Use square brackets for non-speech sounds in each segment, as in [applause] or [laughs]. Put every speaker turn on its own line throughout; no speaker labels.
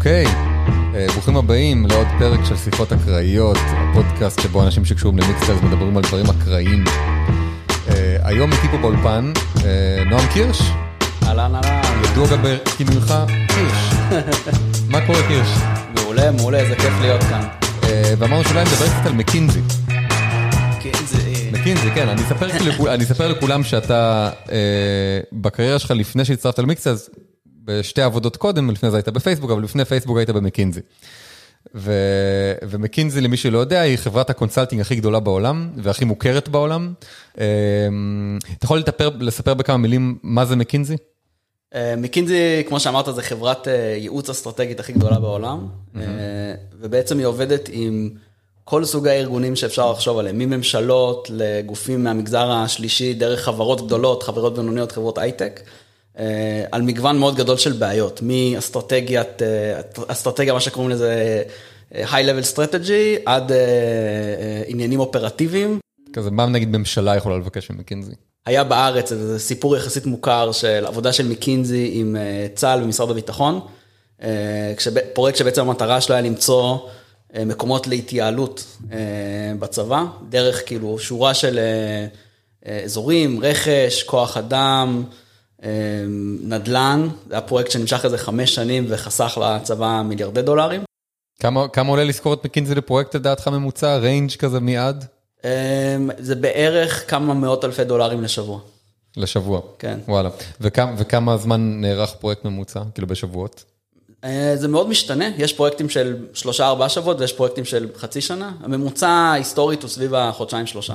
אוקיי, אה, ברוכים הבאים לעוד פרק של שיחות אקראיות, הפודקאסט שבו אנשים שקשורים למיקסטרס מדברים על דברים אקראיים. אה, היום איתי פה באולפן אה, נועם קירש,
אהלן אהלן,
ידוע גם בכינויך קירש. [laughs] מה קורה קירש?
מעולה מעולה, איזה כיף להיות כאן.
אה, ואמרנו שאולי נדבר קצת על מקינזי. מקינזי, כן, אני אספר, לכול, אני אספר לכולם שאתה אה, בקריירה שלך לפני שהצטרפת למיקסטרס, בשתי עבודות קודם, לפני זה היית בפייסבוק, אבל לפני פייסבוק היית במקינזי. ו... ומקינזי, למי שלא יודע, היא חברת ה consulting הכי גדולה בעולם, והכי מוכרת בעולם. אה, אתה יכול לטפר, לספר בכמה מילים מה זה מקינזי?
אה, מקינזי, כמו שאמרת, זה חברת אה, ייעוץ אסטרטגית הכי גדולה בעולם, אה, ובעצם היא עובדת עם כל סוגי הארגונים שאפשר לחשוב עליהם, מממשלות לגופים מהמגזר השלישי, דרך חברות גדולות, חברות בינוניות, חברות הייטק. אה, על מגוון מאוד גדול של בעיות, מאסטרטגיית, אה, אסטרטגיה, מה שקוראים לזה אה, high level strategy, עד עניינים אופרטיביים.
כזה, מה נגיד ממשלה יכולה לבקש ממקינזי?
היה בארץ איזה סיפור יחסית מוכר של עבודה של מקינזי עם צה"ל ומשרד הביטחון, פרויקט שבעצם המטרה שלו היה למצוא מקומות להתייעלות בצבא, דרך כאילו שורה של אזורים, רכש, כוח אדם, נדל"ן, זה היה פרויקט שנמשך איזה חמש שנים וחסך לצבא מיליארדי דולרים.
כמה, כמה עולה לשכור את מקינזי לפרויקט לדעתך ממוצע? range כזה מ-עד?
אה, זה בערך כמה מאות אלפי דולרים לשבוע.
לשבוע.
כן.
וואלה. וכמה, וכמה זמן נערך פרויקט ממוצע? כאילו בשבועות?
אה, זה מאוד משתנה, יש פרויקטים של שלושה ארבעה שבועות ויש פרויקטים של חצי שנה, הממוצע היסטורית הוא סביב החודשיים שלושה.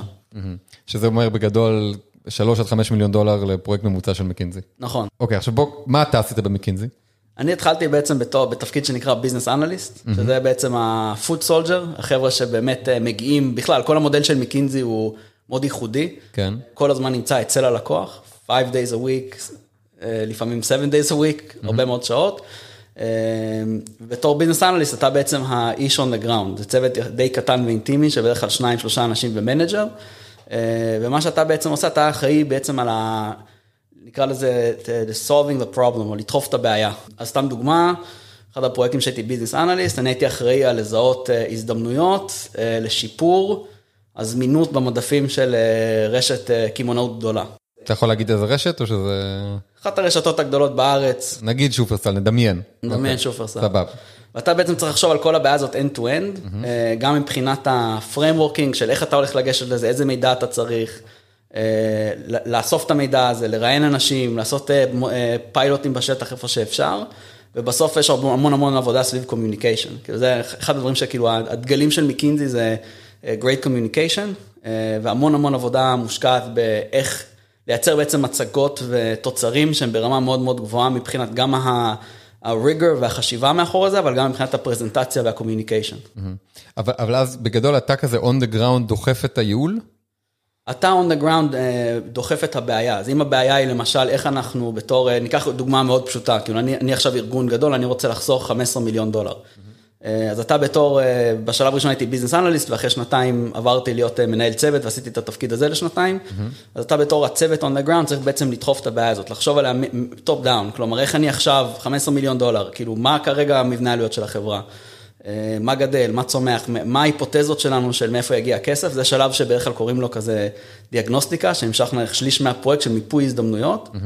שזה אומר בגדול 3 עד 5 מיליון דולר לפרויקט ממוצע של מקינזי.
נכון.
אוקיי, עכשיו בוא, מה אתה עשית במקינזי?
אני התחלתי בעצם בתור, בתפקיד שנקרא business analyst, שזה בעצם ה- foot soldier, החבר'ה שבאמת אה, מגיעים, בכלל כל המודל של מקינזי הוא מאוד ייחודי,
כן.
כל הזמן נמצא אצל הלקוח, 5 days a week, אה, לפעמים 7 days a week, הרבה מאוד שעות. אה, בתור business analyst אתה בעצם האיש on the ground, זה צוות די קטן ואינטימי, שבדרך כלל שניים, שלושה אנשים ו manager, ומה שאתה בעצם עושה, אתה אחראי בעצם על ה... נקרא לזה the solving the problem, או לדחוף את הבעיה. אז סתם דוגמה, אחד הפרויקטים שהייתי ביזנס אנליסט, אני הייתי אחראי על לזהות אה, הזדמנויות אה, לשיפור הזמינות במדפים של אה, רשת אה, קמעונאות גדולה.
אתה יכול להגיד איזה רשת או שזה...
אחת הרשתות הגדולות בארץ,
נגיד שופרסל, נדמיין.
נדמיין
אוקיי.
שופרסל.
סבבה.
ואתה בעצם צריך לחשוב על כל הבעיה הזאת end to end, אה, גם מבחינת ה-frameworking של איך אתה הולך לגשת לזה, איזה מידע אתה צריך, אה, לאסוף את המידע הזה, לראיין אנשים, לעשות אה, פיילוטים בשטח איפה שאפשר, ובסוף יש המון המון עבודה סביב communication. כאילו זה אחד הדברים שכאילו הדגלים של מקינזי זה great communication, והמון המון עבודה מושקעת באיך לייצר בעצם מצגות ותוצרים שהם ברמה מאוד מאוד גבוהה מבחינת גם ה... הריגר והחשיבה מאחורי זה, אבל גם מבחינת הפרזנטציה והקומיוניקיישן.
אבל, אבל אז בגדול אתה כזה on the ground דוחף את הייעול?
אתה on the ground אה, דוחף את הבעיה, אז אם הבעיה היא למשל איך אנחנו בתור, אה, ניקח דוגמה מאוד פשוטה, כאילו אני, אני עכשיו ארגון גדול, אני רוצה לחסוך 15 מיליון דולר. אה, אז אתה בתור, אה, בשלב הראשון הייתי business analyst, ואחרי שנתיים עברתי להיות אה, מנהל צוות ועשיתי את התפקיד הזה לשנתיים, אז אתה בתור הצוות on the ground צריך בעצם לדחוף את הבעיה הזאת, לחשוב עליה top down, כלומר איך אני עכשיו 15 מיליון דולר, כאילו מה כרגע המבנה העלויות של החברה. אה, מה גדל, מה צומח, מה ההיפותזות שלנו של מאיפה יגיע הכסף, זה שלב שבדרך כלל קוראים לו כזה דיאגנוסטיקה, שנמשך נניח שליש מהפרויקט של מיפוי הזדמנויות. אה,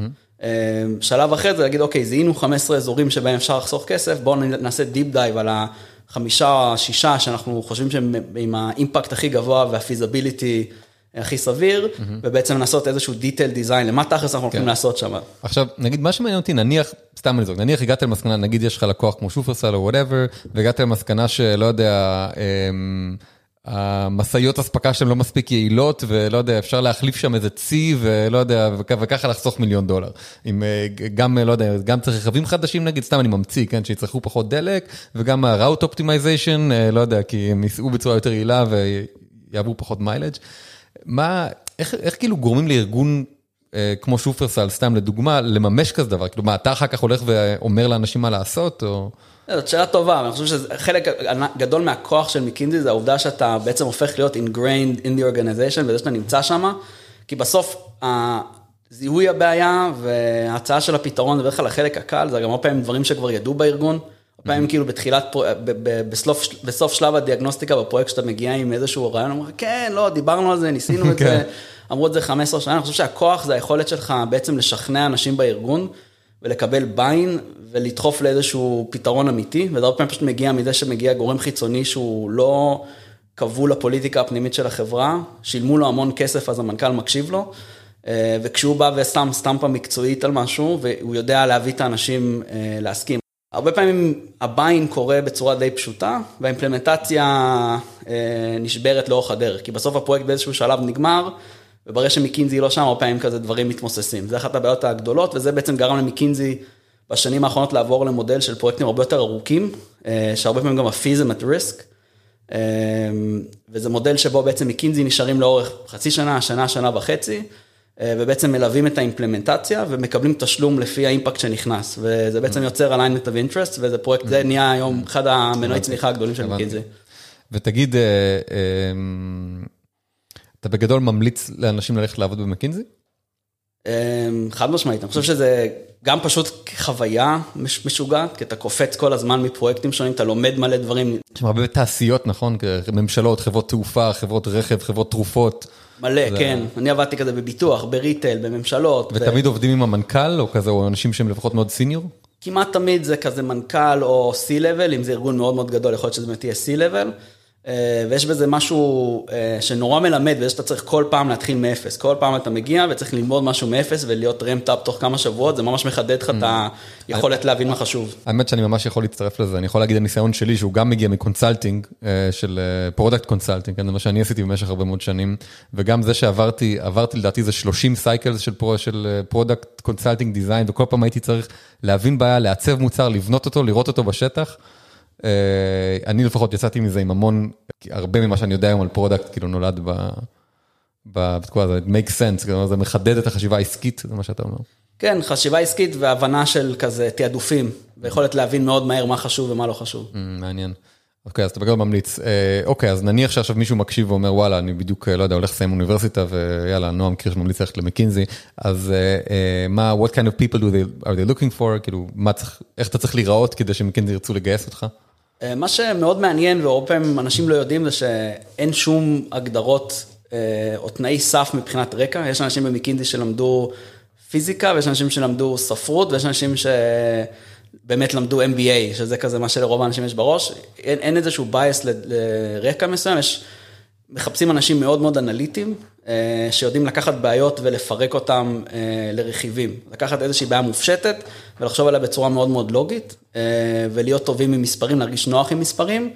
שלב אחרי זה להגיד, אוקיי, זיהינו 15 אזורים שבהם אפשר לחסוך כסף, בואו נעשה deep dive על החמישה, שישה שאנחנו חושבים שהם עם ה impact הכי גבוה וה feasibility הכי סביר, ובעצם לעשות איזשהו detailed design, למה תכלס אנחנו הולכים לעשות שם.
עכשיו, נגיד, מה שמעניין אותי, נניח, סתם אני זוכר, נניח הגעת למסקנה, נגיד יש לך לקוח כמו שופרסל או whatever, והגעת למסקנה שלא יודע, אמ, המשאיות אספקה שלהם לא מספיק יעילות, ולא יודע, אפשר להחליף שם איזה צי, ולא יודע, וכ- וככה לחסוך מיליון דולר. עם אה, גם, אה, לא יודע, גם צריך רכבים חדשים נגיד, סתם אני ממציא, כן, שיצרכו פחות דלק, וגם ה-route optimization, אה, לא יודע, כי הם ייסעו בצורה יותר יעילה ויעברו פחות mileage. מה, איך, איך כאילו גורמים לארגון אה, כמו שופרסל, סתם לדוגמה, לממש כזה דבר? כאילו, מה, אתה אחר כך הולך ואומר לאנשים מה לעשות, או...
זאת שאלה טובה, אני חושב שחלק גדול מהכוח של מקינזי זה העובדה שאתה בעצם הופך להיות ingrained in the organization וזה שאתה נמצא שם, כי בסוף זיהוי הבעיה וההצעה של הפתרון זה בדרך כלל החלק הקל, זה גם הרבה פעמים דברים שכבר ידעו בארגון, פעמים כאילו בתחילת, בסוף, בסוף שלב הדיאגנוסטיקה בפרויקט שאתה מגיע עם איזשהו רעיון, אומר, כן, לא, דיברנו על זה, ניסינו את
כן.
זה, אמרו את זה 15 שנה, אני חושב שהכוח זה היכולת שלך בעצם לשכנע אנשים בארגון ולקבל ביין ולדחוף לאיזשהו פתרון אמיתי, וזה הרבה פעמים פשוט מגיע מזה שמגיע גורם חיצוני שהוא לא כבול לפוליטיקה הפנימית של החברה, שילמו לו המון כסף אז המנכ"ל מקשיב לו, אה, וכשהוא בא ושם סטמפה מקצועית על משהו, והוא יודע להביא את האנשים אה, להסכים. הרבה פעמים הביין קורה בצורה די פשוטה, והאימפלמנטציה אה, נשברת לאורך הדרך, כי בסוף הפרויקט באיזשהו שלב נגמר, וברגע שמקינזי לא שם, הרבה פעמים כזה דברים מתמוססים. זה אחת הבעיות הגדולות, וזה בעצם גרם למקינזי בשנים האחרונות לעבור למודל של פרויקטים הרבה יותר ארוכים, אה, שהרבה פעמים גם הפיזם at risk. אה, וזה מודל שבו בעצם מקינזי נשארים לאורך חצי שנה, שנה, שנה וחצי, אה, ובעצם מלווים את האימפלמנטציה ומקבלים תשלום לפי האימפקט שנכנס, וזה בעצם יוצר alignment of interest, וזה פרויקט, זה נהיה היום אחד המנועי צמיחה הגדולים של. מקינזי.
ותגיד, אה, אתה בגדול ממליץ לאנשים ללכת לעבוד במקינזי?
אה, חד משמעית, אני חושב שזה גם פשוט חוויה מש- משוגעת, כי אתה קופץ כל הזמן מפרויקטים שונים, אתה לומד מלא דברים,
יש הרבה תעשיות, נכון? ממשלות, חברות תעופה, חברות רכב, חברות תרופות,
מלא, כן, אני עבדתי כזה בביטוח, בריטייל, בממשלות. ו-
ותמיד עובדים עם המנכ"ל, או כזה, או אנשים שהם לפחות מאוד סיניור?
כמעט תמיד זה כזה מנכ"ל או C-Level, אם זה ארגון מאוד מאוד גדול, יכול להיות שזה באמת יהיה C-Level. אה, ויש בזה משהו אה, שנורא מלמד, וזה שאתה צריך כל פעם להתחיל מאפס. כל פעם אתה מגיע וצריך ללמוד משהו מאפס ולהיות ramp-up תוך כמה שבועות, זה ממש מחדד לך את היכולת להבין מה חשוב.
האמת שאני ממש יכול להצטרף לזה, אני יכול להגיד הניסיון שלי שהוא גם מגיע מ consulting אה, של product consulting, כן, זה מה שאני עשיתי במשך הרבה מאוד שנים, וגם זה שעברתי, עברתי לדעתי זה 30 cycles של product consulting design, וכל פעם הייתי צריך להבין בעיה, לעצב מוצר, לבנות אותו, לראות אותו בשטח. אה, אני לפחות יצאתי מזה עם המון, הרבה ממה שאני יודע היום על product, כאילו נולד בתקופה הזאת, make sense, כלומר, זה מחדד את החשיבה העסקית, זה מה שאתה אומר.
כן, חשיבה עסקית והבנה של כזה תעדופים, ויכולת להבין מאוד מהר מה חשוב ומה לא חשוב.
Mm, מעניין. אוקיי, אז אתה בגדול ממליץ. אה, אוקיי, אז נניח שעכשיו מישהו מקשיב ואומר, וואלה, אני בדיוק, אה, לא יודע, הולך לסיים אוניברסיטה, ויאללה, נועם קירש ממליץ ללכת למקינזי, אז מה, what kind of people do they, are they looking for, כאילו, מה צריך, איך אתה צריך להיראות כדי שמקינזי ירצו לגייס אותך?
אה, מה שמאוד מעניין, והרבה פעמים אנשים לא יודעים, זה שאין שום הגדרות אה, או תנאי סף מבחינת רקע. יש אנשים במקינזי שלמדו פיזיקה, ויש אנשים שלמדו ספרות, ויש אנשים שבאמת למדו MBA, שזה כזה מה שלרוב האנשים יש בראש. אין, אין איזשהו ל- לרקע מסוים, יש... מחפשים אנשים מאוד מאוד אנליטיים, אה, שיודעים לקחת בעיות ולפרק אותם אה, לרכיבים. לקחת איזושהי בעיה מופשטת ולחשוב עליה בצורה מאוד מאוד לוגית, אה, ולהיות טובים עם מספרים, להרגיש נוח עם מספרים,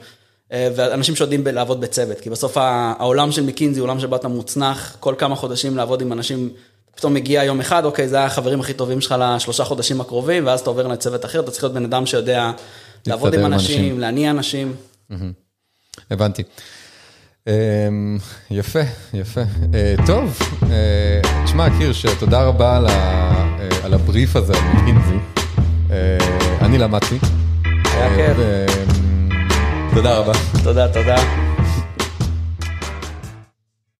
ואנשים שיודעים לעבוד בצוות, כי בסוף העולם של מקינזי הוא עולם שבו אתה מוצנח כל כמה חודשים לעבוד עם אנשים, פתאום מגיע יום אחד, אוקיי, זה החברים הכי טובים שלך לשלושה חודשים הקרובים, ואז אתה עובר לצוות אחר, אתה צריך להיות בן אדם שיודע לעבוד עם אנשים,
אנשים.
להניע אנשים.
הבנתי. אמ, יפה, יפה. אה, טוב, אה, תשמע, קירש, תודה רבה על אה, על הבריף הזה, על מקינזי. אני למדתי.
היה כיף.
תודה רבה.
תודה, תודה.